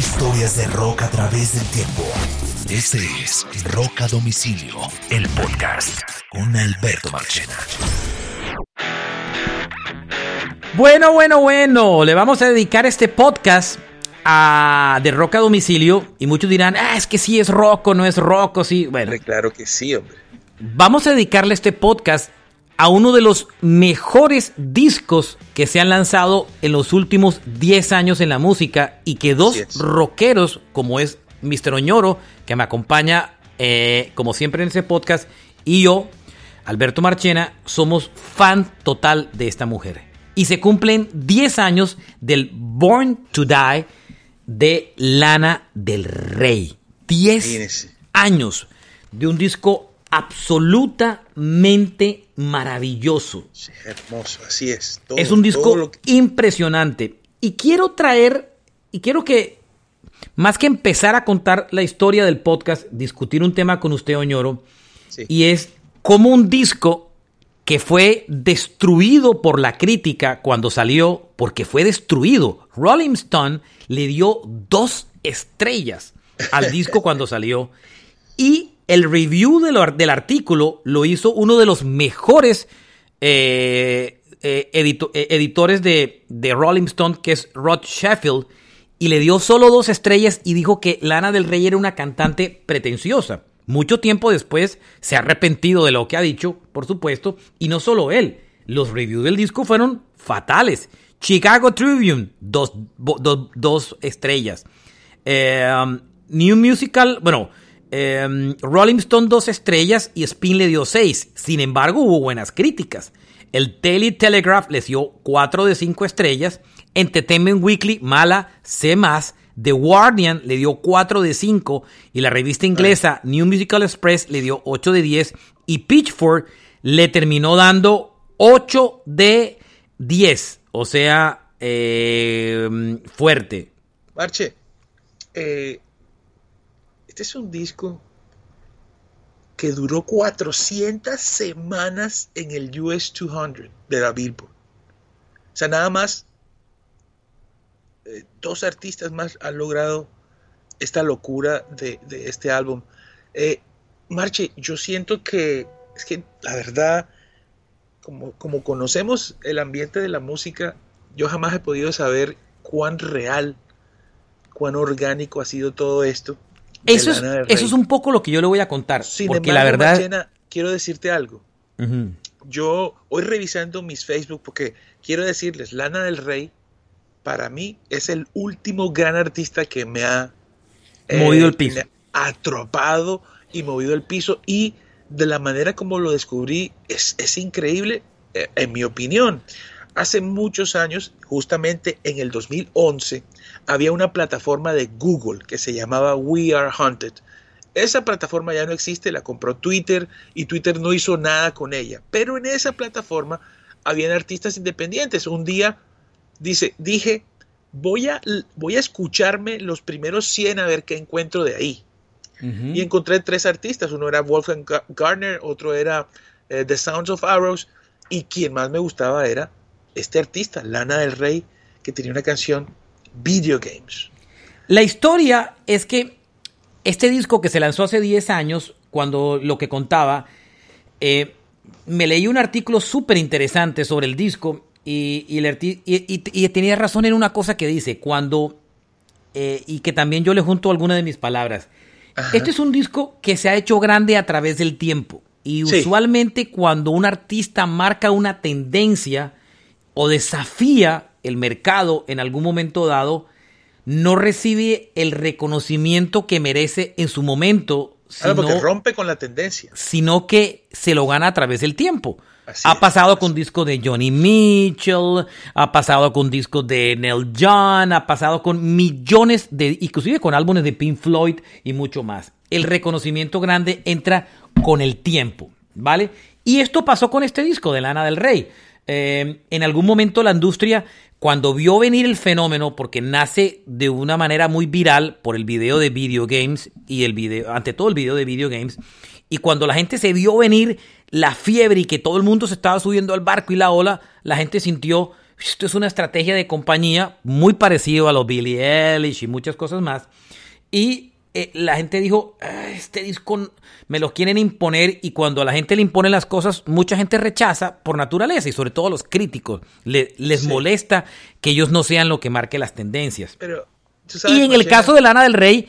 Historias de rock a través del tiempo. Este es Rock a Domicilio, el podcast con Alberto Marchena. Bueno, bueno, bueno, le vamos a dedicar este podcast a de rock a domicilio y muchos dirán, ah, es que sí es rock o no es rock o sí. Bueno, Claro que sí, hombre. vamos a dedicarle este podcast a uno de los mejores discos que se han lanzado en los últimos 10 años en la música y que dos rockeros, como es Mr. Oñoro, que me acompaña eh, como siempre en ese podcast, y yo, Alberto Marchena, somos fan total de esta mujer. Y se cumplen 10 años del Born to Die de Lana del Rey. 10 Imagínese. años de un disco absolutamente maravilloso. Sí, hermoso, así es. Todo- es un disco que- impresionante. Y quiero traer, y quiero que, más que empezar a contar la historia del podcast, discutir un tema con usted, Oñoro, Sí. y es cómo un disco que fue destruido por la crítica cuando salió, porque fue destruido. Rolling Stone le dio dos estrellas al disco cuando salió. Y el review del artículo lo hizo uno de los mejores eh, eh, eh, editores de, de Rolling Stone, que es Rod Sheffield, y le dio solo dos estrellas y dijo que Lana del Rey era una cantante pretenciosa. Mucho tiempo después se ha arrepentido de lo que ha dicho, por supuesto, y no solo él. Los reviews del disco fueron fatales. Chicago Tribune, dos, dos estrellas. Um, New Musical, bueno, eh, Rolling Stone dos estrellas y Spin le dio seis. Sin embargo, hubo buenas críticas. El Daily Telegraph les dio cuatro de cinco estrellas. Entertainment Weekly, mala, C más. The Guardian le dio 4 de 5 y la revista inglesa New Musical Express le dio 8 de 10 y Pitchfork le terminó dando 8 de 10. O sea, eh, fuerte. Marche, eh, este es un disco que duró 400 semanas en el US 200 de la Billboard. O sea, nada más eh, dos artistas más han logrado esta locura de, este álbum. Eh, Marche, yo siento que es que la verdad, como, como conocemos el ambiente de la música, yo jamás he podido saber cuán real, cuán orgánico ha sido todo esto. Eso es, eso es un poco lo que yo le voy a contar. Sin porque embargo, la verdad... Marchena, quiero decirte algo. Yo hoy revisando mis Facebook, porque quiero decirles, Lana del Rey, para mí es el último gran artista que me ha Movido el piso. atropado y movido el piso y de la manera como lo descubrí es, es increíble, eh, en mi opinión. Hace muchos años, justamente en el 2011, había una plataforma de Google que se llamaba We Are Haunted. Esa plataforma ya no existe, la compró Twitter y Twitter no hizo nada con ella. Pero en esa plataforma habían artistas independientes. Un día dice, dije, voy a, voy a escucharme los primeros 100 a ver qué encuentro de ahí. Y encontré tres artistas. Uno era Wolfgang Ga- Garner, otro era eh, The Sounds of Arrows. Y quien más me gustaba era este artista, Lana del Rey, que tenía una canción Video Games. La historia es que este disco que se lanzó hace 10 años, cuando lo que contaba, eh, me leí un artículo súper interesante sobre el disco y, y el arti- y- y- y tenía razón en una cosa que dice, cuando, eh, y que también yo le junto alguna de mis palabras. Ajá. Este es un disco que se ha hecho grande a través del tiempo. Y Sí. usualmente cuando un artista marca una tendencia o desafía el mercado en algún momento dado, no recibe el reconocimiento que merece en su momento, Claro, porque sino, rompe con la tendencia. sino que se lo gana a través del tiempo. Así ha pasado con discos de Johnny Mitchell, ha pasado con discos de Neil Young, ha pasado con millones de, inclusive con álbumes de Pink Floyd y mucho más. El reconocimiento grande entra con el tiempo, ¿vale? Y esto pasó con este disco de Lana del Rey. Eh, en algún momento la industria, cuando vio venir el fenómeno, porque nace de una manera muy viral por el video de Video Games y el video, ante todo el video de Video Games, y cuando la gente se vio venir la fiebre y que todo el mundo se estaba subiendo al barco y la ola, la gente sintió esto es una estrategia de compañía muy parecido a los Billy Eilish y muchas cosas más. Y eh, la gente dijo, ah, este disco me lo quieren imponer y cuando a la gente le imponen las cosas, mucha gente rechaza por naturaleza y sobre todo los críticos. les molesta que ellos no sean lo que marque las tendencias. Pero, y en el caso de Lana del Rey,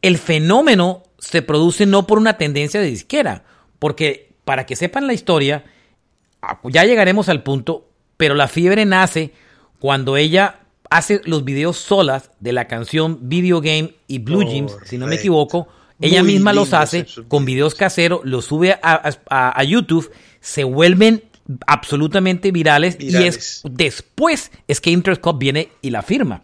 el fenómeno se produce no por una tendencia de disquera, porque para que sepan la historia, ah, ya llegaremos al punto, pero la fiebre nace cuando ella hace los videos solas de la canción Video Game y Blue Jeans, si no me equivoco. Ella misma los hace con videos caseros, los sube a, YouTube, se vuelven absolutamente virales, y es después es que Interscope viene y la firma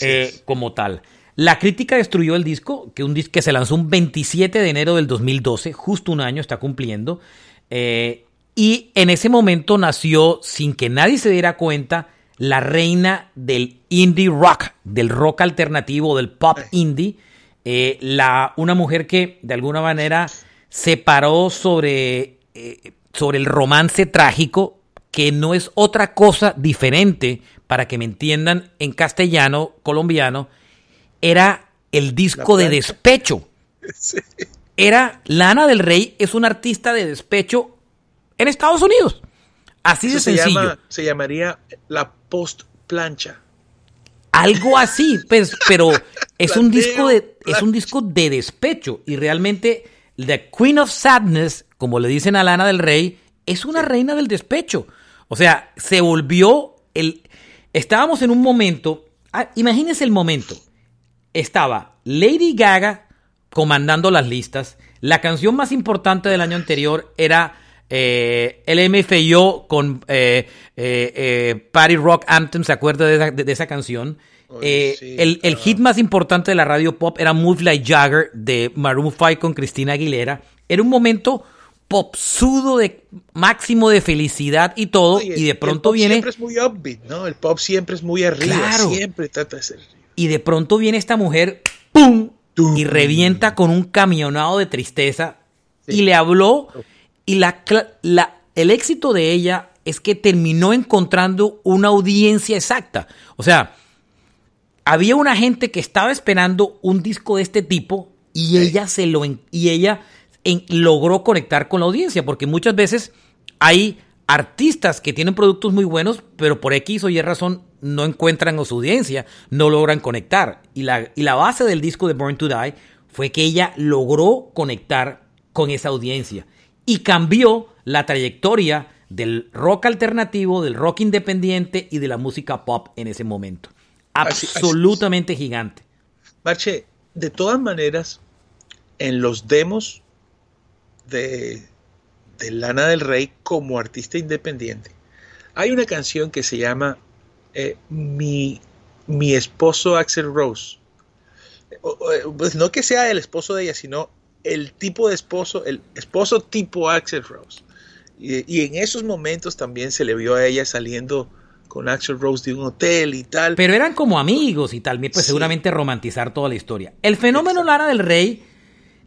eh, como tal. La crítica destruyó el disco, que, un disco que se lanzó un 27 de enero del 2012, justo un año está cumpliendo. Eh, y en ese momento nació, sin que nadie se diera cuenta, la reina del indie rock, del rock alternativo, del pop indie. Eh, la, una mujer que de alguna manera se paró sobre, eh, sobre el romance trágico, que no es otra cosa diferente, para que me entiendan en castellano colombiano, era el disco de despecho. Era Lana del Rey, es un artista de despecho en Estados Unidos. Así de sencillo. Se, llamaría la post plancha. Algo así, pues, pero es un disco de es un disco de despecho y realmente The Queen of Sadness, como le dicen a Lana del Rey, es una reina del despecho. O sea, se volvió el estábamos en un momento, ah, imagínense el momento. Estaba Lady Gaga comandando las listas. La canción más importante del año anterior era eh, el MFIO con eh, eh, eh, Party Rock Anthem, ¿se acuerda de esa, canción? el, hit más importante de la radio pop era Move Like Jagger de Maroon 5 con Cristina Aguilera. Era un momento popsudo de máximo de felicidad y todo, y de pronto viene. Siempre es muy upbeat, ¿no? El pop siempre es muy arriba, siempre trata de ser. Y de pronto viene esta mujer, ¡pum! Y revienta con un camionado de tristeza. Y le habló y la, el éxito de ella es que terminó encontrando una audiencia exacta. O sea, había una gente que estaba esperando un disco de este tipo y ella se lo y ella logró conectar con la audiencia, porque muchas veces hay artistas que tienen productos muy buenos, pero por X o Y razón no encuentran a su audiencia, no logran conectar. Y la, y la base del disco de Born to Die fue que ella logró conectar con esa audiencia y cambió la trayectoria del rock alternativo, del rock independiente y de la música pop en ese momento. Absolutamente gigante. Marche, de todas maneras, en los demos de, de, Lana del Rey como artista independiente, hay una canción que se llama eh, mi, mi esposo Axel Rose. Pues no que sea el esposo de ella, sino el tipo de esposo, el esposo tipo Axel Rose. Y, en esos momentos también se le vio a ella saliendo con Axel Rose de un hotel y tal. Pero eran como amigos y tal, pues seguramente romantizar toda la historia. El fenómeno Lara del Rey,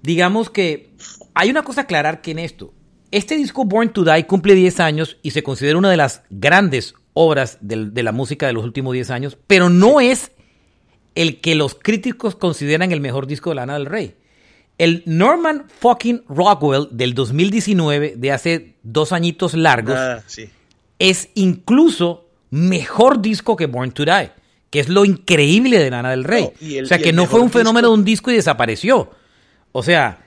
digamos que hay una cosa a aclarar que en esto, este disco Born to Die cumple 10 años y se considera una de las grandes obras de, la música de los últimos 10 años, pero no es el que los críticos consideran el mejor disco de Lana del Rey. El Norman fucking Rockwell del 2019, de hace dos añitos largos, ah, es incluso mejor disco que Born to Die, que es lo increíble de Nana del Rey. o sea, que no fue un fenómeno de un disco y desapareció. O sea,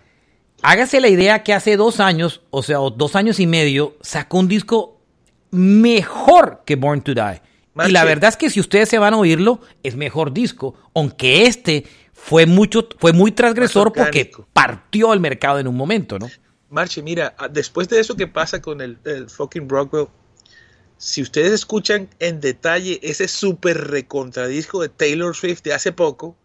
hágase la idea que hace dos años, o sea, dos años y medio, sacó un disco mejor que Born to Die. Y la verdad es que si ustedes se van a oírlo, es mejor disco, aunque este fue mucho, fue muy transgresor porque partió el mercado en un momento, ¿no? Marche, mira, ah, después de eso que pasa con el, fucking Brockwell, si ustedes escuchan en detalle ese súper recontradisco de Taylor Swift de hace poco,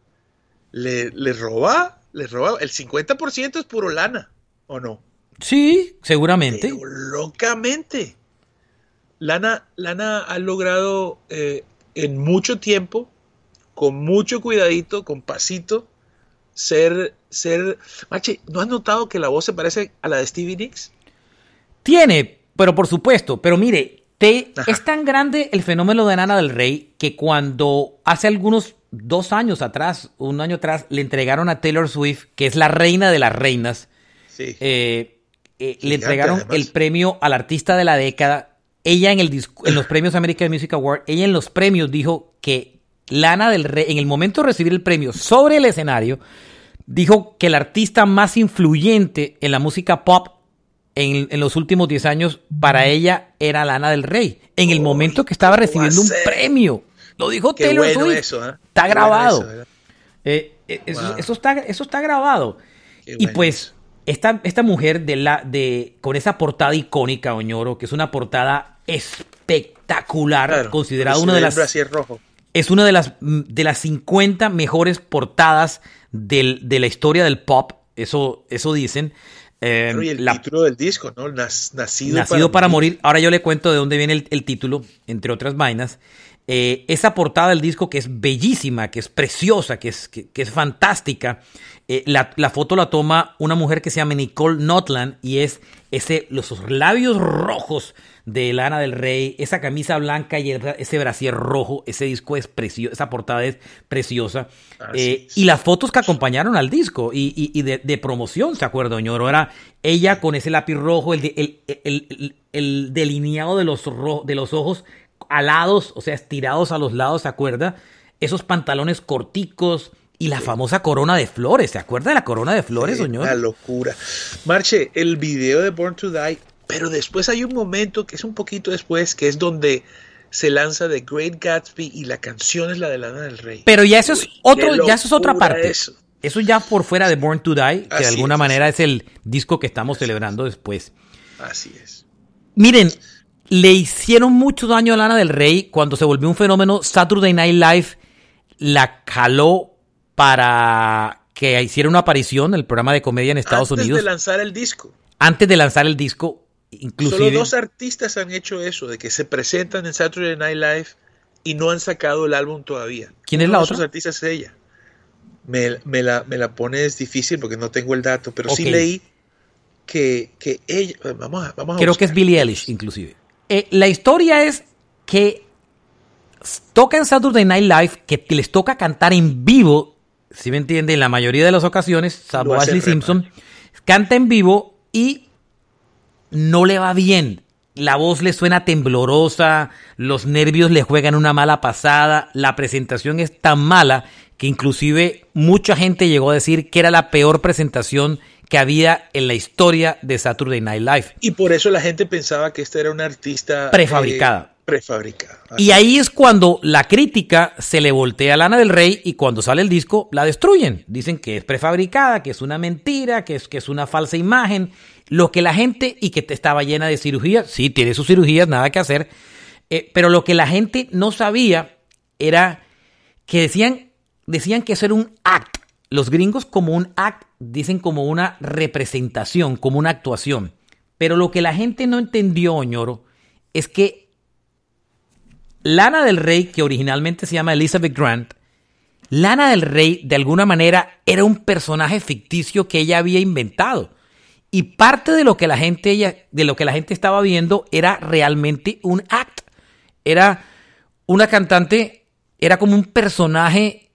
le, le roba, le roba, el 50% es puro lana, ¿o no? Sí, seguramente. locamente. Lana, Lana ha logrado eh, en mucho tiempo con mucho cuidadito, con pasito, ser, ser... Mache, ¿no has notado que la voz se parece a la de Stevie Nicks? Tiene, pero por supuesto, pero mire, Te, es tan grande el fenómeno de Lana del Rey que cuando hace algunos dos años atrás, un año atrás, le entregaron a Taylor Swift, que es la reina de las reinas, Sí. eh, eh, Gigante, le entregaron además. el premio al artista de la década. Ella en, el en los premios American Music Award, ella en los premios dijo que Lana del Rey, en el momento de recibir el premio sobre el escenario, dijo que el artista más influyente en la música pop en, en los últimos 10 años para ella era Lana del Rey. En el momento que estaba ¿cómo va a recibiendo un premio. Lo dijo Qué Taylor bueno Swift. eso, ¿eh? Está Qué bueno grabado. eso. Eh, eh, Wow. está, eso está grabado. Qué y bueno pues, esta, esta mujer de la, de, con esa portada icónica, Oñoro, que es una portada espectacular, Claro, considerada una de las rojo. Es una de las, de las 50 mejores portadas del- de la historia del pop. Eso, eso dicen. Eh, Claro, y el la- título del disco, ¿no? Nacido, Nacido para, morir. Ahora yo le cuento de dónde viene el, el título, entre otras vainas. Eh, esa portada del disco que es bellísima, que es preciosa, que es, que, que es fantástica. eh, la, la foto la toma una mujer que se llama Nicole Notland y es ese, los labios rojos de Lana del Rey, esa camisa blanca y ese brasier rojo. Ese disco es precioso, esa portada es preciosa. Así Eh, y las fotos que acompañaron al disco y, y- y de, de promoción, ¿se acuerda, Ñoro? Era ella con ese lápiz rojo, el, de- el, el- el- el delineado de los, ro- de los ojos alados, o sea, estirados a los lados, ¿se acuerda? Esos pantalones corticos y la famosa corona de flores, ¿se acuerda de la corona de flores, Sí, señor? Una locura. Marche, el video de Born to Die, pero después hay un momento que es un poquito después, que es donde se lanza The Great Gatsby y la canción es la de Lana del Rey. Pero ya eso es Uy, otro, ya eso es otra parte. eso. Eso ya por fuera de Born to Die, que Así de alguna es, manera es el disco que estamos celebrando después. Así es. Miren, le hicieron mucho daño a Lana del Rey cuando se volvió un fenómeno. Saturday Night Live la caló para que hiciera una aparición en el programa de comedia en Estados Antes Unidos de lanzar el disco. antes de lanzar el disco. Solo Inclusive, dos artistas han hecho eso, de que se presentan en Saturday Night Live y no han sacado el álbum todavía. ¿Quién es la de otra? artistas es ella. Me, me la, me la pones difícil porque no tengo el dato, pero sí leí que, que ella. Vamos a, vamos a creo que es. Billie Eilish, inclusive. Eh, la historia es que toca en Saturday Night Live, que les toca cantar en vivo, si me entiende, en la mayoría de las ocasiones, salvo Ashley Simpson, canta en vivo y no le va bien. La voz le suena temblorosa, los nervios le juegan una mala pasada, la presentación es tan mala que inclusive mucha gente llegó a decir que era la peor presentación que había en la historia de Saturday Night Live. Y por eso la gente pensaba que esta era una artista. Prefabricada. eh, prefabricada. Y ahí es cuando la crítica se le voltea a Lana del Rey y cuando sale el disco la destruyen. Dicen que es prefabricada, que es una mentira, que es, que es una falsa imagen. Lo que la gente, y que estaba llena de cirugías, sí, tiene sus cirugías, nada que hacer. eh, pero lo que la gente no sabía era que decían, decían que eso era un act. Los gringos como un act dicen como una representación, como una actuación. Pero lo que la gente no entendió, Oñoro, es que Lana del Rey, que originalmente se llama Elizabeth Grant, Lana del Rey de alguna manera era un personaje ficticio que ella había inventado. Y parte de lo que la gente ella, de lo que la gente estaba viendo era realmente un act. Era una cantante, era como un personaje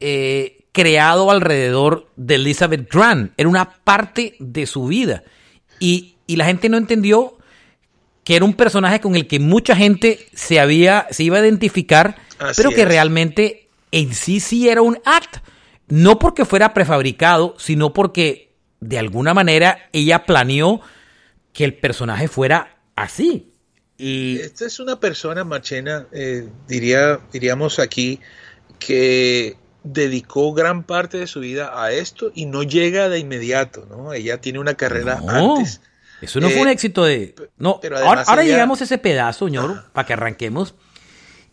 eh, creado alrededor de Elizabeth Grant. Era una parte de su vida. Y, y la gente no entendió que era un personaje con el que mucha gente se había, se iba a identificar, Así pero que es. realmente en sí sí era un act. No porque fuera prefabricado, sino porque de alguna manera ella planeó que el personaje fuera así. Y Esta es una persona, Marchena, eh, diría, diríamos aquí, que dedicó gran parte de su vida a esto y no llega de inmediato, ¿no? Ella tiene una carrera no, antes. eso no fue Eh, un éxito de... No, pero ahora, además ahora ella- llegamos a ese pedazo, ñoro, para que arranquemos.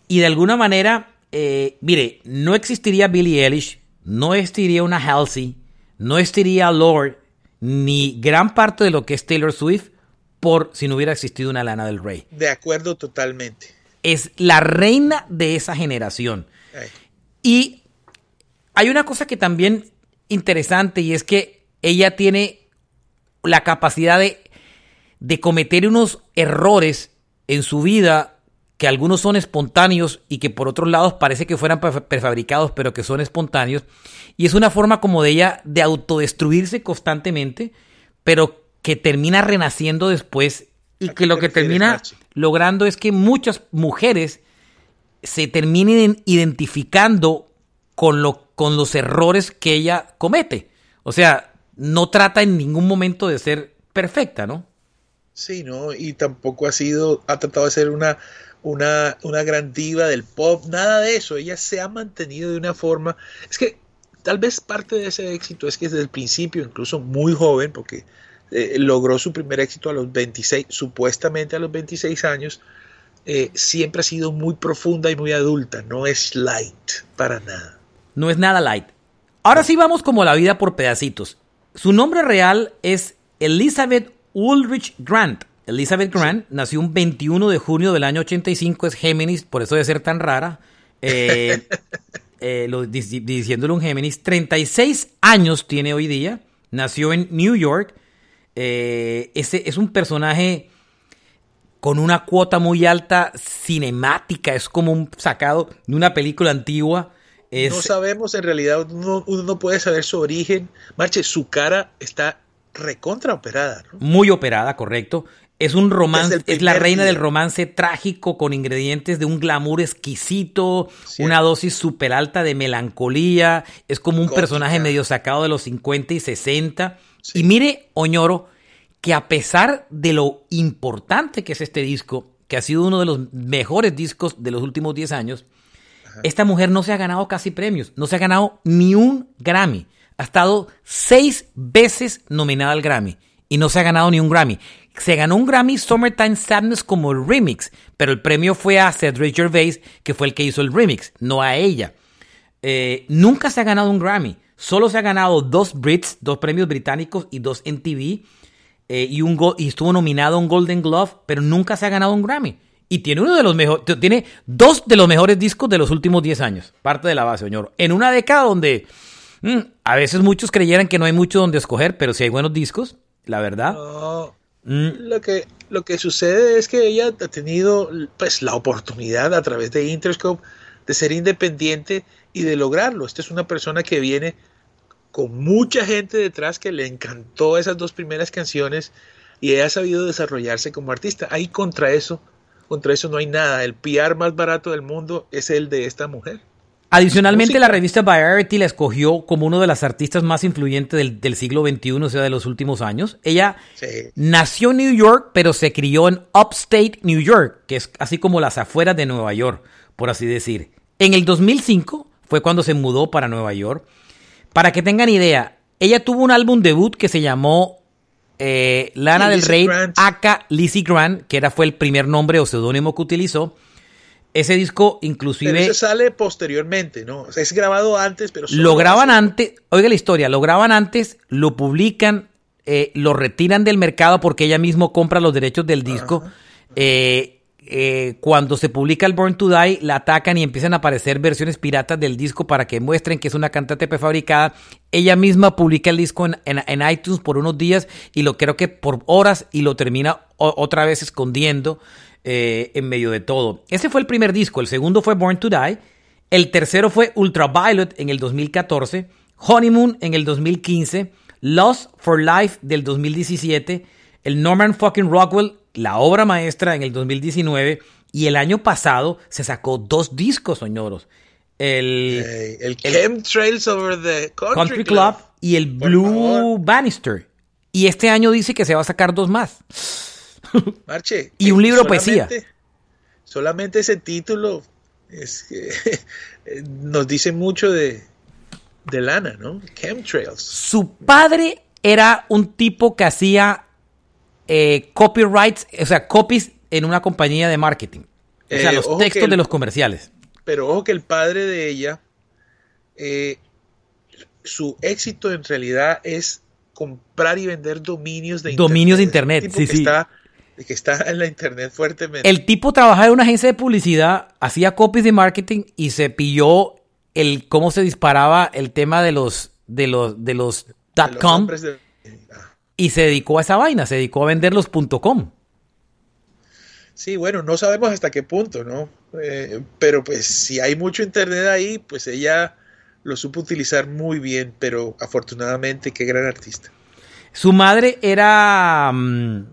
Y de alguna manera, eh, mire, no existiría Billie Eilish, no existiría una Halsey, no existiría Lord, ni gran parte de lo que es Taylor Swift, por si no hubiera existido una Lana del Rey. De acuerdo totalmente. Es la reina de esa generación. Ay, Y hay una cosa que también interesante y es que ella tiene la capacidad de, de cometer unos errores en su vida que algunos son espontáneos y que por otros lados parece que fueran prefabricados, pero que son espontáneos. Y es una forma como de ella de autodestruirse constantemente, pero que termina renaciendo después y que lo que termina logrando es que muchas mujeres se terminen identificando con, lo, con los errores que ella comete. O sea, no trata en ningún momento de ser perfecta, ¿no? Sí, ¿no? Y tampoco ha sido, ha tratado de ser una, una, una gran diva del pop, nada de eso. Ella se ha mantenido de una forma. Es que tal vez parte de ese éxito es que desde el principio, incluso muy joven, porque eh, logró su primer éxito a los 26, supuestamente a los 26 años, eh, siempre ha sido muy profunda y muy adulta, no es light para nada. No es nada light. Ahora sí vamos como la vida por pedacitos. Su nombre real es Elizabeth Ulrich Grant. Elizabeth Grant nació un 21 de junio del año 85, es Géminis, por eso de ser tan rara. Eh, diciéndole un Géminis. 36 años tiene hoy día. Nació en New York eh, ese es un personaje con una cuota muy alta cinemática, es como un sacado de una película antigua. No sabemos, en realidad uno, no puede saber su origen. Marche, su cara está recontra operada. Muy operada, correcto. Es un romance, es la reina del romance trágico con ingredientes de un glamour exquisito, una dosis súper alta de melancolía. Es como un personaje medio sacado de los 50 y 60 y mire, Oñoro, que a pesar de lo importante que es este disco, que ha sido uno de los mejores discos de los últimos 10 años, esta mujer no se ha ganado casi premios, no se ha ganado ni un Grammy. Ha estado seis veces nominada al Grammy y no se ha ganado ni un Grammy. Se ganó un Grammy Summertime Sadness como remix, pero el premio fue a Cedric Gervais, que fue el que hizo el remix, no a ella. Eh, nunca se ha ganado un Grammy. Solo se ha ganado dos Brits, dos premios británicos y dos MTV. Eh, y, un estuvo nominado a un Golden Glove, pero nunca se ha ganado un Grammy. Y tiene uno de los mejores, tiene dos de los mejores discos de los últimos 10 años. Parte de la base, señor. En una década donde mm, a veces muchos creyeran que no hay mucho donde escoger, pero si hay buenos discos, la verdad. Mm. Lo, que, lo que sucede es que ella ha tenido pues, la oportunidad a través de Interscope de ser independiente y de lograrlo. Esta es una persona que viene con mucha gente detrás que le encantó esas dos primeras canciones y ella ha sabido desarrollarse como artista. Ahí contra eso, contra eso no hay nada. El PR más barato del mundo es el de esta mujer. Adicionalmente, la revista Variety la escogió como uno de las artistas más influyentes del, siglo XXI, o sea, de los últimos años. Ella nació en New York, pero se crió en Upstate New York, que es así como las afueras de Nueva York, por así decir. En el 2005 fue cuando se mudó para Nueva York para que tengan idea, ella tuvo un álbum debut que se llamó eh, Lana del Rey, aka Lizzie Grant, que era, fue el primer nombre o seudónimo que utilizó. Ese disco inclusive... Pero sale posteriormente, ¿no? es grabado antes, pero... Lo graban antes, oiga la historia, lo graban antes, lo publican, eh, lo retiran del mercado porque ella mismo compra los derechos del disco. Eh, eh, cuando se publica el Born to Die, la atacan y empiezan a aparecer versiones piratas del disco para que muestren que es una cantante prefabricada. Ella misma publica el disco en, iTunes por unos días y lo creo que por horas y lo termina otra vez escondiendo eh, en medio de todo. Ese fue el primer disco. El segundo fue Born to Die. El tercero fue Ultraviolet en el 2014. Honeymoon en el 2015. Lost for Life del 2017. El Norman fucking Rockwell la obra maestra en el 2019 y el año pasado se sacó dos discos soñoros. El, el, Chemtrails Over the Country, Club, y el Blue Bannister. Y este año dice que se va a sacar dos más. Marche. y un libro de poesía. Solamente ese título es que nos dice mucho de, de Lana, ¿no? Chemtrails. Su padre era un tipo que hacía eh, copyrights, o sea, copies en una compañía de marketing. O sea, eh, los textos de los comerciales. Pero ojo que el padre de ella, eh, su éxito en realidad es comprar y vender dominios de Internet. Dominios de Internet, sí, sí. Está, que está en la Internet fuertemente. El tipo trabajaba en una agencia de publicidad, hacía copies de marketing y se pilló el cómo se disparaba el tema de los de los de los dot com y se dedicó a esa vaina, se dedicó a vender los .com. Sí, bueno, no sabemos hasta qué punto, ¿no? Eh, pero pues si hay mucho internet ahí, pues ella lo supo utilizar muy bien, pero afortunadamente qué gran artista. Su madre era, mm,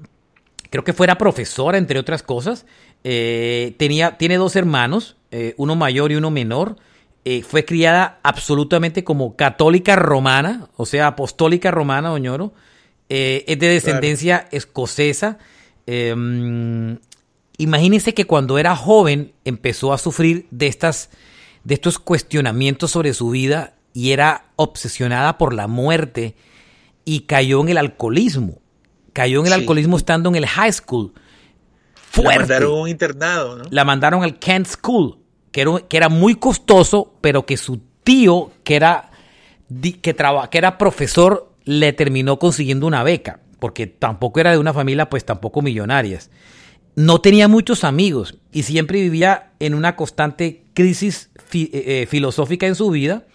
creo que fuera profesora, entre otras cosas. Eh, tenía, tiene dos hermanos, eh, uno mayor y uno menor. fue criada absolutamente como católica romana, o sea, apostólica romana, Oñoro. es de descendencia escocesa. Mm, Imagínense que cuando era joven empezó a sufrir de, estas, de estos cuestionamientos sobre su vida y era obsesionada por la muerte y cayó en el alcoholismo. Cayó en el alcoholismo estando en el high school. Fuerte. La mandaron a un internado, ¿no? La mandaron al Kent School, que era, que era muy costoso, pero que su tío, que era, que, que era profesor, le terminó consiguiendo una beca, porque tampoco era de una familia, pues tampoco millonarias no tenía muchos amigos y siempre vivía en una constante crisis eh, eh, filosófica en su vida,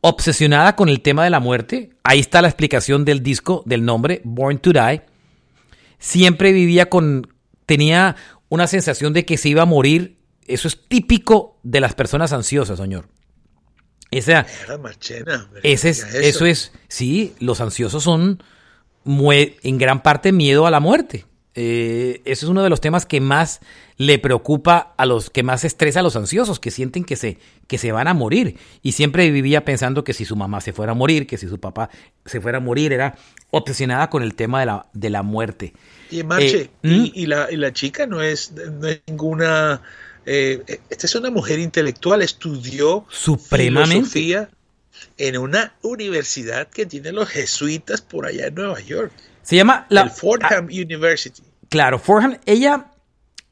obsesionada con el tema de la muerte. Ahí está la explicación del disco, del nombre, Born to Die. Siempre vivía con, tenía una sensación de que se iba a morir. Eso es típico de las personas ansiosas, señor. Esa, ese es, eso. es, sí, los ansiosos son en gran parte miedo a la muerte. Eh, ese es uno de los temas que más le preocupa a los que más estresa a los ansiosos, que sienten que se, que se van a morir. Y siempre vivía pensando que si su mamá se fuera a morir, que si su papá se fuera a morir, era obsesionada con el tema de la, de la muerte. Y Marche, eh, ¿Mm? y, la, chica no es, ninguna... Eh, esta es una mujer intelectual, estudió supremamente filosofía en una universidad que tiene los jesuitas por allá en Nueva York. Se llama la Fordham University. Claro, Fordham. Ella,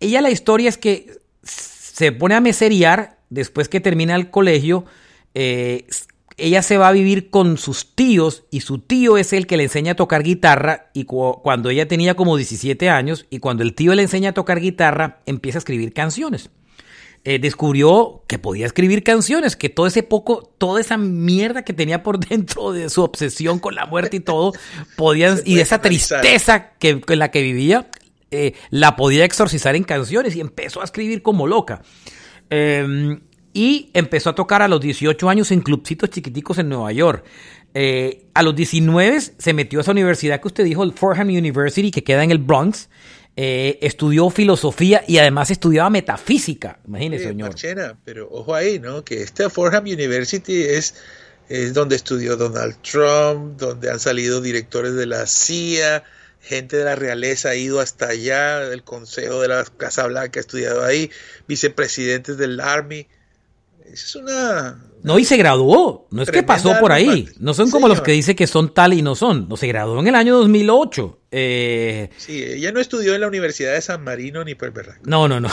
ella la historia es que se pone a meserear después que termina el colegio. Eh, ella se va a vivir con sus tíos y su tío es el que le enseña a tocar guitarra y cuando ella tenía como 17 años y cuando el tío le enseña a tocar guitarra empieza a escribir canciones. Eh, descubrió que podía escribir canciones, que todo ese poco, toda esa mierda que tenía por dentro de su obsesión con la muerte y todo, podía, y esa tristeza que, en la que vivía, eh, la podía exorcizar en canciones y empezó a escribir como loca. Em, y empezó a tocar a los 18 años en clubcitos chiquiticos en Nueva York. Eh, a los 19 se metió a esa universidad que usted dijo, el Fordham University, que queda en el Bronx. Eh, estudió filosofía y además estudiaba metafísica. Imagínese, señor. pero ojo ahí, ¿no? Que este Fordham University es, es donde estudió Donald Trump, donde han salido directores de la CIA, gente de la realeza ha ido hasta allá, el Consejo de la Casa Blanca ha estudiado ahí, vicepresidentes del Army. es una, no, y se graduó. No es que pasó por ahí. No son como los que dicen que son tal y no son. No, se graduó en el año 2008. Eh, sí, ella no estudió en la Universidad de San Marino ni por verdad. No, no, no.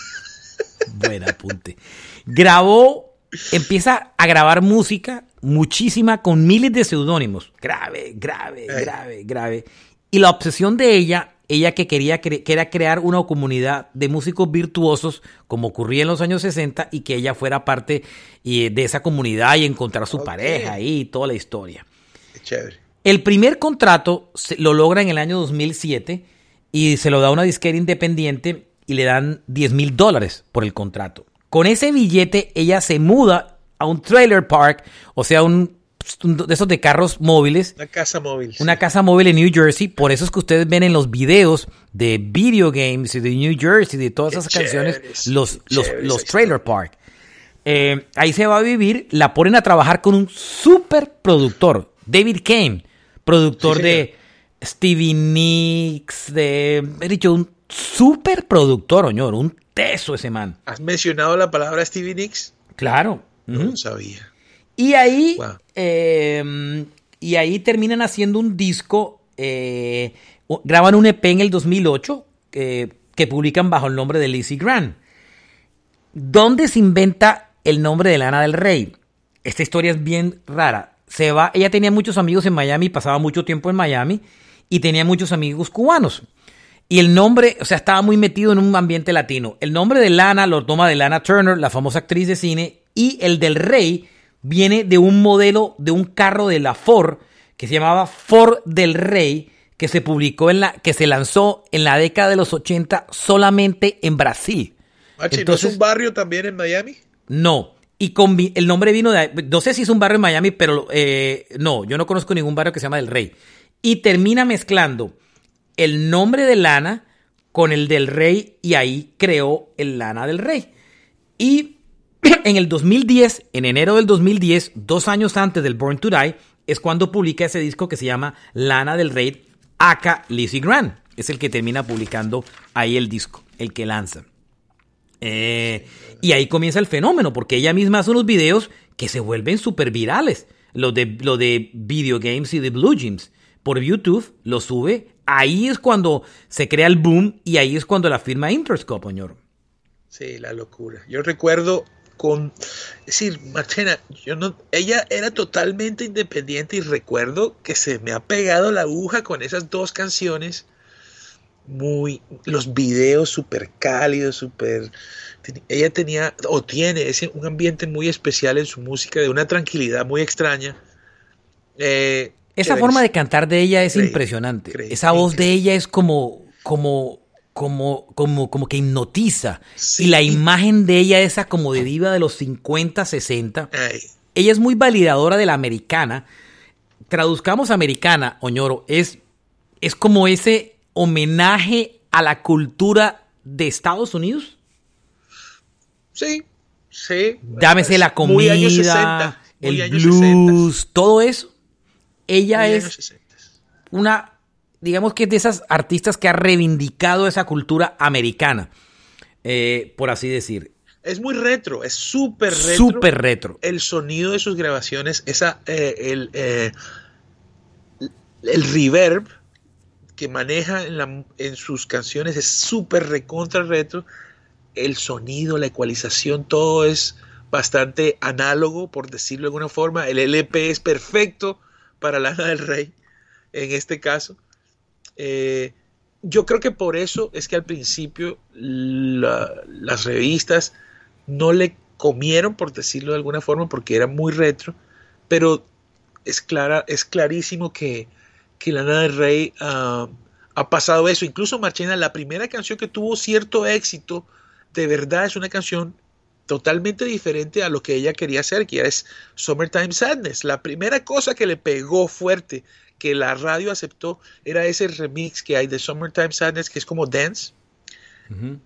Buen apunte. Grabó, empieza a grabar música, muchísima, con miles de seudónimos. Grave, grave, grave, grave. Y la obsesión de ella ella que quería que era crear una comunidad de músicos virtuosos, como ocurría en los años 60, y que ella fuera parte de esa comunidad y encontrar su pareja y toda la historia. chévere. El primer contrato lo logra en el año 2007 y se lo da a una disquera independiente y le dan 10 mil dólares por el contrato. Con ese billete ella se muda a un trailer park, o sea, un de esos de carros móviles. Una casa móvil. Una casa móvil en New Jersey. Por eso es que ustedes ven en los videos de video games y de New Jersey, de todas esas canciones, los, los, trailer park. Eh, ahí se va a vivir, la ponen a trabajar con un super productor, David Kane, productor de Stevie Nicks, de, he dicho, un super productor, oñor, un teso ese man. ¿Has mencionado la palabra Stevie Nicks? Claro. No sabía. Y ahí, em, y ahí terminan haciendo un disco, eh, graban un EP en el 2008 que publican bajo el nombre de Lizzie Grant. ¿Dónde se inventa el nombre de Lana del Rey? Esta historia es bien rara. Se va, ella tenía muchos amigos en Miami, pasaba mucho tiempo en Miami y tenía muchos amigos cubanos. Y el nombre, o sea, estaba muy metido en un ambiente latino. El nombre de Lana lo toma de Lana Turner, la famosa actriz de cine, y el del rey viene de un modelo de un carro de la Ford que se llamaba Ford del Rey, que se publicó en la, que se lanzó en la década de los 80 solamente en Brasil. Machi, ¿no es un barrio también en Miami? No. Y con el nombre vino de. No sé si es un barrio en Miami, pero eh, no, yo no conozco ningún barrio que se llama Del Rey. Y termina mezclando el nombre de Lana con el del Rey y ahí creó el Lana del Rey. Y en el 2010, en enero del 2010, dos años antes del Born to Die, es cuando publica ese disco que se llama Lana del Rey, aka Lizzie Grant. Es el que termina publicando ahí el disco, el que lanza. Eh, y ahí comienza el fenómeno, porque ella misma hace unos videos que se vuelven súper virales. Lo de, lo de Video Games y de Blue Jeans. Por YouTube lo sube. Ahí es cuando se crea el boom y ahí es cuando la firma Interscope, señor. Sí, la locura. Yo recuerdo con, es decir, Marchena, yo no, ella era totalmente independiente y recuerdo que se me ha pegado la aguja con esas dos canciones, muy, los videos súper cálidos, súper, ella tenía o tiene ese, un ambiente muy especial en su música, de una tranquilidad muy extraña. Eh, Esa forma de cantar de ella es impresionante. Esa voz de ella es como, como como, como, como que hipnotiza. Y la imagen de ella, esa como de diva de los 50, 60, ella es muy validadora de la americana. Traduzcamos americana, Oñoro, es, es como ese homenaje a la cultura de Estados Unidos. Sí, sí. Llámese la comida, el blues, todo eso. Ella es una digamos que es de esas artistas que ha reivindicado esa cultura americana, eh, por así decir. Es muy retro, es súper retro. Súper retro. El sonido de sus grabaciones, esa, eh, el, eh, el reverb que maneja en, en sus canciones es súper recontra retro. El sonido, la ecualización, todo es bastante análogo, por decirlo de alguna forma. El LP es perfecto para Lana del Rey, en este caso. Eh, yo creo que por eso es que al principio las revistas no le comieron, por decirlo de alguna forma, porque era muy retro, pero es, clara, es clarísimo que, que Lana del Rey ah, ha pasado eso. Incluso Marchena, la primera canción que tuvo cierto éxito, de verdad es una canción totalmente diferente a lo que ella quería hacer, que es Summertime Sadness. La primera cosa que le pegó fuerte que la radio aceptó era ese remix que hay de Summertime Sadness, que es como dance.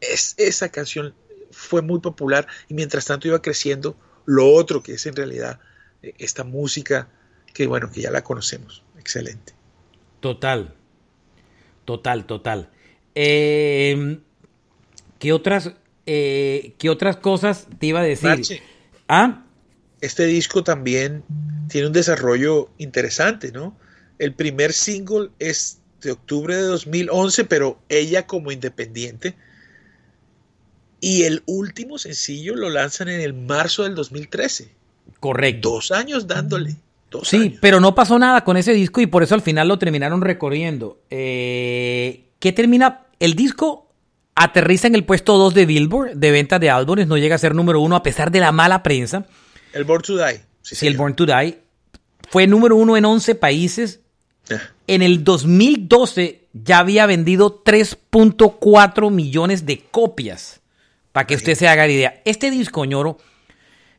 es, esa canción fue muy popular y mientras tanto iba creciendo lo otro que es en realidad eh, esta música que bueno, que ya la conocemos. Excelente. Total. Total, total. Em, ¿qué, otras, eh, ¿Qué otras cosas te iba a decir? ¿Ah? Este disco también tiene un desarrollo interesante, ¿no? El primer single es de octubre de 2011, pero ella como independiente. Y el último sencillo lo lanzan en el marzo del 2013. Correcto. Dos años dándole. sí, pero no pasó nada con ese disco y por eso al final lo terminaron recorriendo. Eh, ¿Qué termina? El disco aterriza en el puesto 2 de Billboard de venta de álbumes, no llega a ser número uno a pesar de la mala prensa. El Born to Die. Sí, el Born to Die. Fue número uno en 11 países en el 2012 ya había vendido 3.4 millones de copias. Para que usted se haga la idea. Este disco, ñoro,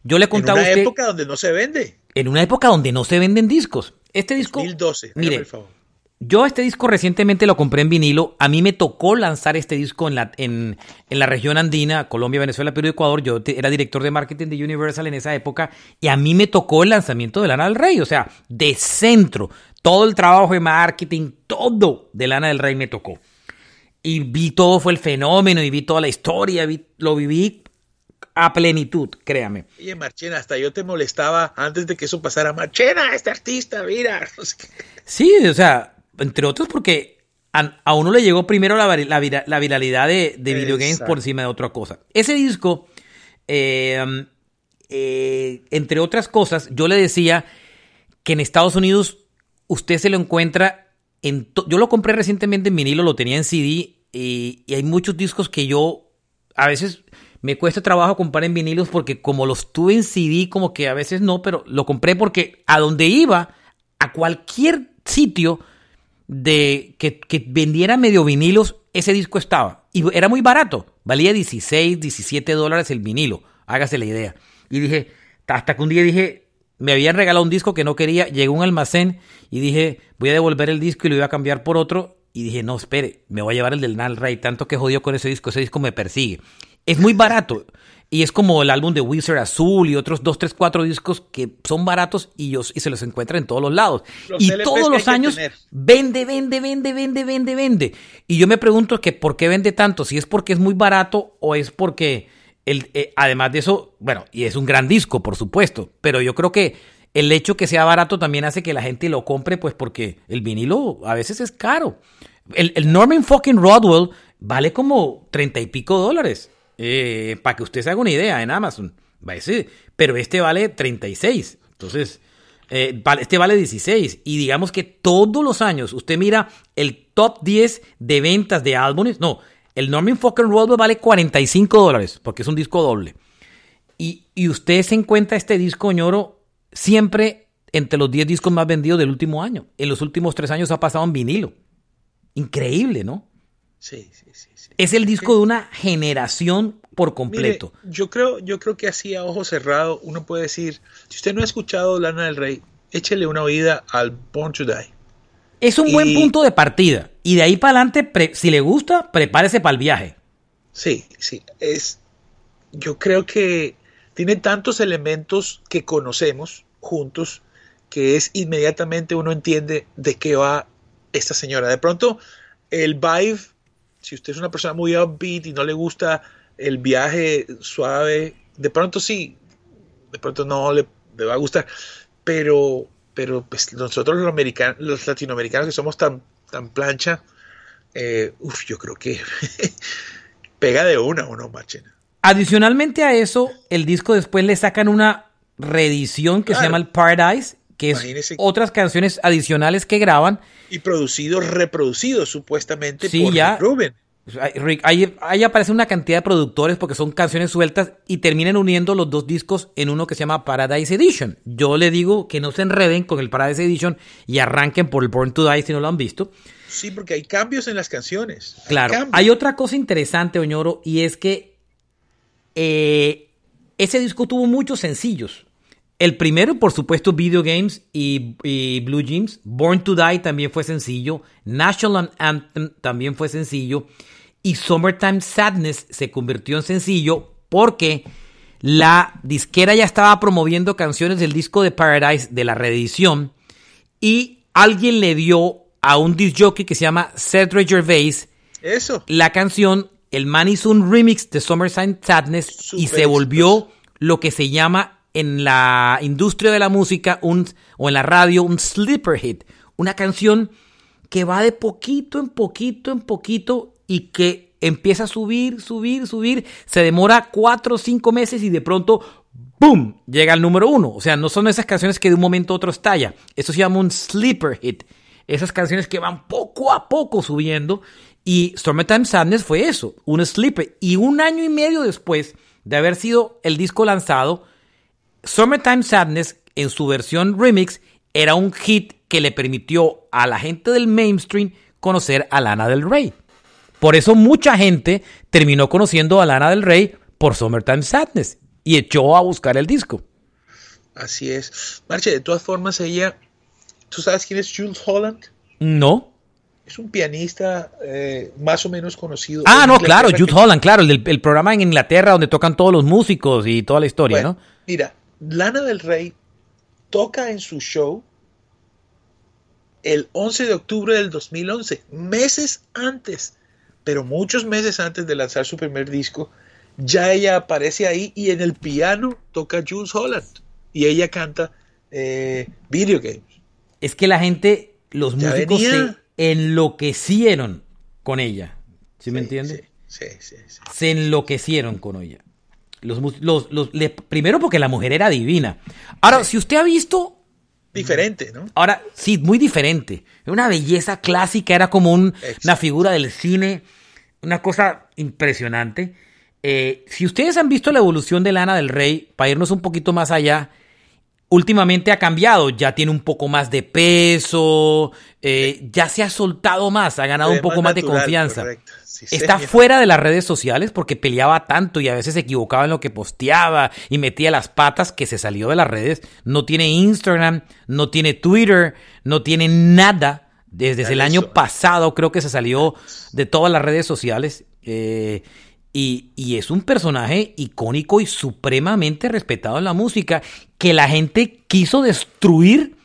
yo le contaba a usted. En una época donde no se vende. En una época donde no se venden discos. Este disco. 2012, mire, Yo este disco recientemente lo compré en vinilo. A mí me tocó lanzar este disco en la, en, en la región andina, Colombia, Venezuela, Perú y Ecuador. Yo era director de marketing de Universal en esa época. Y a mí me tocó el lanzamiento de Lana del Rey. O sea, de centro todo el trabajo de marketing, todo de Lana del Rey me tocó. Y vi todo, fue el fenómeno, y vi toda la historia, lo viví a plenitud, créame. Oye, Marchena, hasta yo te molestaba antes de que eso pasara. Marchena, este artista, mira. Sí, o sea, entre otros porque a, uno le llegó primero la, viralidad de, de videogames por encima de otra cosa. Ese disco, eh, eh, entre otras cosas, yo le decía que en Estados Unidos usted se lo encuentra en... Yo lo compré recientemente en vinilo, lo tenía en CD y, hay muchos discos que yo a veces me cuesta trabajo comprar en vinilos porque como los tuve en CD, como que a veces no, pero lo compré porque a donde iba, a cualquier sitio, de que, que vendiera medio vinilos, ese disco estaba. Y era muy barato. Valía 16, 17 dólares el vinilo. Hágase la idea. Y dije, hasta que un día dije, me habían regalado un disco que no quería, llegó a un almacén y dije, voy a devolver el disco y lo iba a cambiar por otro. Y dije, no, espere, me voy a llevar el del Nal Rey, tanto que jodió con ese disco, ese disco me persigue. Es muy barato. Y es como el álbum de Wizard Azul y otros dos, tres, cuatro discos que son baratos y, y se los encuentran en todos los lados. y todos los años vende, vende, vende, vende, vende, vende. Y yo me pregunto que por qué vende tanto, si es porque es muy barato o es porque, eh, además de eso, bueno, y es un gran disco, por supuesto, pero yo creo que el hecho que sea barato también hace que la gente lo compre, pues porque el vinilo a veces es caro. El, el Norman fucking Rodwell vale como treinta y pico dólares. Eh, para que usted se haga una idea en Amazon. Pero este vale 36. Entonces, eh, este vale 16. Y digamos que todos los años usted mira el top 10 de ventas de álbumes. No, el Norman Fucking Road vale 45 dólares porque es un disco doble. Y, y usted se encuentra este disco ñoro siempre entre los 10 discos más vendidos del último año. En los últimos tres años ha pasado en vinilo. Increíble, ¿no? Sí, sí, sí. Es el disco de una generación por completo. yo creo, yo creo que así a ojo cerrado uno puede decir, si usted no ha escuchado Lana del Rey, échele una oída al Born to Die. Es un buen punto de partida. Y de ahí para adelante, si le gusta, prepárese para el viaje. Sí, sí. Es, yo creo que tiene tantos elementos que conocemos juntos que es inmediatamente uno entiende de qué va esta señora. De pronto, el vibe si usted es una persona muy upbeat y no le gusta el viaje suave, de pronto sí, de pronto no le, va a gustar, pero, pero pues nosotros los, americanos, los latinoamericanos que somos tan, tan plancha, eh, yo creo que pega de una o no, machina. Adicionalmente a eso, el disco después le sacan una reedición que se llama el Paradise, que es otras canciones adicionales que graban. Y producidos, reproducidos supuestamente por ya, Rubén. Ahí, aparece una cantidad de productores porque son canciones sueltas y terminan uniendo los dos discos en uno que se llama Paradise Edition. Yo le digo que no se enreden con el Paradise Edition y arranquen por el Born to Die si no lo han visto. Sí, porque hay cambios en las canciones. claro. Hay otra cosa interesante, Oñoro, y es que eh, ese disco tuvo muchos sencillos. El primero, por supuesto, Video Games y, Blue Jeans. Born to Die también fue sencillo. National Anthem también fue sencillo. Y Summertime Sadness se convirtió en sencillo porque la disquera ya estaba promoviendo canciones del disco de Paradise de la reedición. Y alguien le dio a un disc jockey que se llama Cedric Gervais Eso. la canción. El man hizo un remix de Summertime Sadness y se volvió lo que se llama en la industria de la música un, o en la radio un sleeper hit, una canción que va de poquito en poquito en poquito y que empieza a subir, subir, subir, se demora cuatro o cinco meses y de pronto, ¡boom!, llega al número uno. O sea, no son esas canciones que de un momento a otro estalla. Eso se llama un sleeper hit. Esas canciones que van poco a poco subiendo. Y Stormtime Sadness fue eso, un sleeper. Y un año y medio después de haber sido el disco lanzado, Summertime Sadness en su versión remix era un hit que le permitió a la gente del mainstream conocer a Lana del Rey. Por eso mucha gente terminó conociendo a Lana del Rey por Summertime Sadness y echó a buscar el disco. Así es. Marche, de todas formas, ella. ¿Tú sabes quién es Jules Holland? No. Es un pianista eh, más o menos conocido. Ah, no, claro, Jules Holland, claro, el, el, programa en Inglaterra donde tocan todos los músicos y toda la historia, ¿no? Mira, Lana del Rey toca en su show el 11 de octubre del 2011, meses antes, pero muchos meses antes de lanzar su primer disco, ya ella aparece ahí y en el piano toca Jules Holland y ella canta eh, Video Games. Es que la gente, los músicos se enloquecieron con ella, ¿sí, me entiende? Sí, sí, sí, Se enloquecieron con ella. Los, primero porque la mujer era divina. Ahora, si usted ha visto... Diferente, ¿no? Ahora, sí, muy diferente. Una belleza clásica, era como una figura del cine, una cosa impresionante. Eh, si ustedes han visto la evolución de Lana del Rey, para irnos un poquito más allá, últimamente ha cambiado, ya tiene un poco más de peso, eh, ya se ha soltado más, ha ganado un poco más, de confianza. Está fuera de las redes sociales porque peleaba tanto y a veces se equivocaba en lo que posteaba y metía las patas que se salió de las redes. No tiene Instagram, no tiene Twitter, no tiene nada. Desde el año pasado creo que se salió de todas las redes sociales. Eh, y, y, es un personaje icónico y supremamente respetado en la música que la gente quiso destruir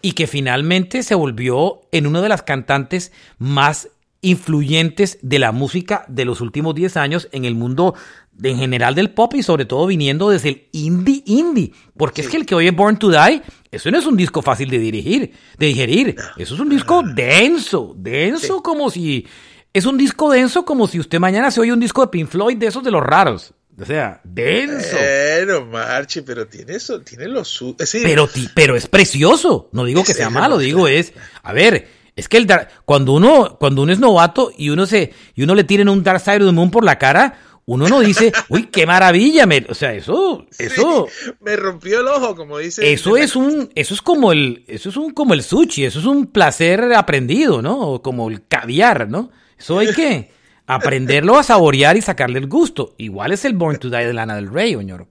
y que finalmente se volvió en una de las cantantes más influyentes de la música de los últimos 10 años en el mundo en general del pop y sobre todo viniendo desde el indie indie. Porque es que el que oye Born to Die, eso no es un disco fácil de dirigir, de digerir. Eso es un disco denso, denso como si... Es un disco denso como si usted mañana se oye un disco de Pink Floyd de esos de los raros. O sea, denso. Pero, Marche, pero tiene eso, tiene lo su... pero, pero es precioso. No digo que sea malo, digo es... A ver, es que el cuando uno cuando uno es novato y uno se y uno le tiren un Dark Side of the Moon por la cara, uno no dice, uy, qué maravilla, me, o sea, eso, eso, me rompió el ojo, como dice. Eso es un, eso es como el, eso es un, como el sushi, eso es un placer aprendido, ¿no? como el caviar, ¿no? Eso hay que aprenderlo a saborear y sacarle el gusto. Igual es el Born to Die de Lana del Rey, señor.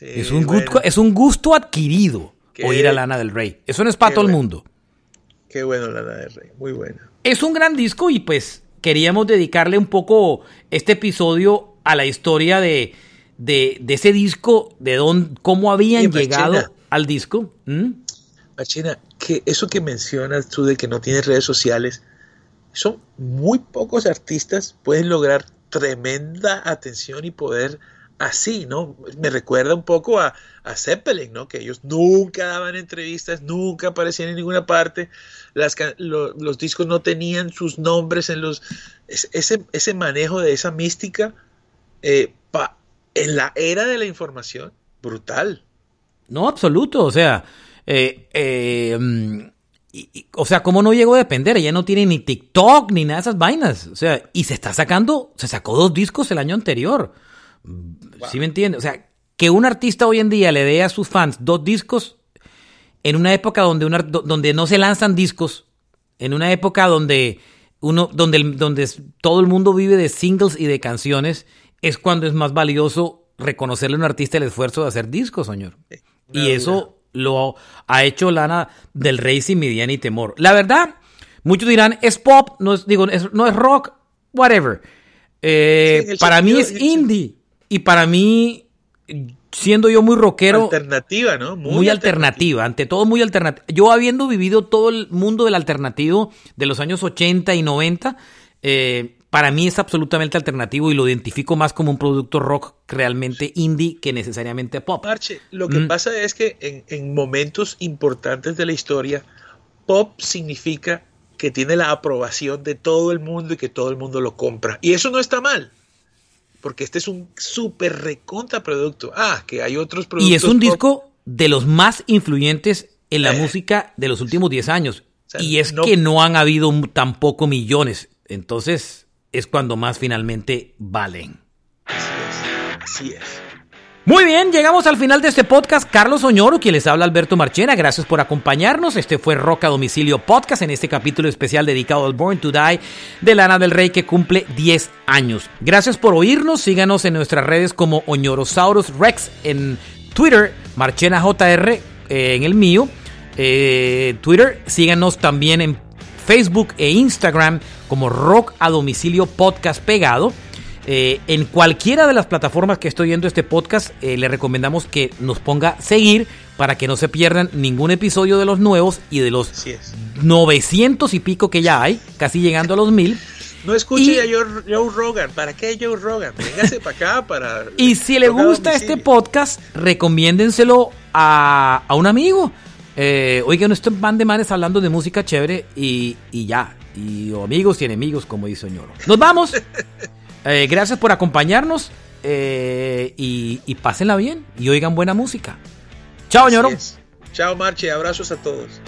es un gusto, es un gusto adquirido oír a Lana del Rey. Eso no es para todo el mundo. Qué bueno Lana del Rey, muy bueno. Es un gran disco y pues queríamos dedicarle un poco este episodio a la historia de, de, ese disco, de don, cómo habían llegado al disco. ¿Mm? Machina, que eso que mencionas tú de que no tienes redes sociales, son muy pocos artistas pueden lograr tremenda atención y poder así, ¿no? Me recuerda un poco a, a, Zeppelin, ¿no? Que ellos nunca daban entrevistas, nunca aparecían en ninguna parte, Las, los discos no tenían sus nombres en los... Ese, ese manejo de esa mística eh, en la era de la información, brutal. No, absoluto, o sea, eh, eh, mm, o sea, ¿cómo no llegó a depender? Ella no tiene ni TikTok ni nada de esas vainas. O sea, y se está sacando, se sacó dos discos el año anterior. ¿Sí me entiende? O sea, que un artista hoy en día le dé a sus fans dos discos en una época donde, una, donde no se lanzan discos, en una época donde, uno, donde, donde todo el mundo vive de singles y de canciones, es cuando es más valioso reconocerle a un artista el esfuerzo de hacer discos, señor. y eso lo ha hecho Lana del Rey sin medida ni temor. La verdad, muchos dirán, es pop, no es, digo, no es rock, whatever. Eh, para mí es indie. Y para mí, siendo yo muy rockero. Alternativa, ¿no? Muy, alternativa. ante todo muy alternativa. Yo habiendo vivido todo el mundo del alternativo de los años 80 y 90, eh, para mí es absolutamente alternativo y lo identifico más como un producto rock realmente indie que necesariamente pop. Marche, lo que mm. pasa es que en, en momentos importantes de la historia, pop significa que tiene la aprobación de todo el mundo y que todo el mundo lo compra. Y eso no está mal porque este es un súper recontra producto. Ah, que hay otros productos. Y es un disco de los más influyentes en la eh. música de los últimos 10 años. y es que no han habido tampoco millones. Entonces es cuando más finalmente valen. Así es. Así es. Muy bien, llegamos al final de este podcast. Carlos Oñoro, quien les habla Alberto Marchena, gracias por acompañarnos. Este fue Roca Domicilio Podcast en este capítulo especial dedicado al Born to Die de Lana del Rey que cumple 10 años. Gracias por oírnos, síganos en nuestras redes como Oñorosaurus Rex en Twitter, Marchena JR eh, en el mío, eh, Twitter, síganos también en Facebook e Instagram como Rock a Domicilio Podcast pegado. Eh, en cualquiera de las plataformas que estoy viendo este podcast, eh, le recomendamos que nos ponga seguir para que no se pierdan ningún episodio de los nuevos y de los 900 y pico que ya hay, casi llegando a los mil. No escuche a Joe, Rogan. ¿Para qué Joe Rogan? Véngase para acá para. Y si le gusta este podcast, recomiéndenselo a, a un amigo. Eh, oigan, esto van de manes hablando de música chévere y, y ya. Y amigos y enemigos, como dice señor. Nos vamos. Eh, gracias por acompañarnos eh, y, y, pásenla bien y oigan buena música. Chao, ñoro. Chao, Marche. Abrazos a todos.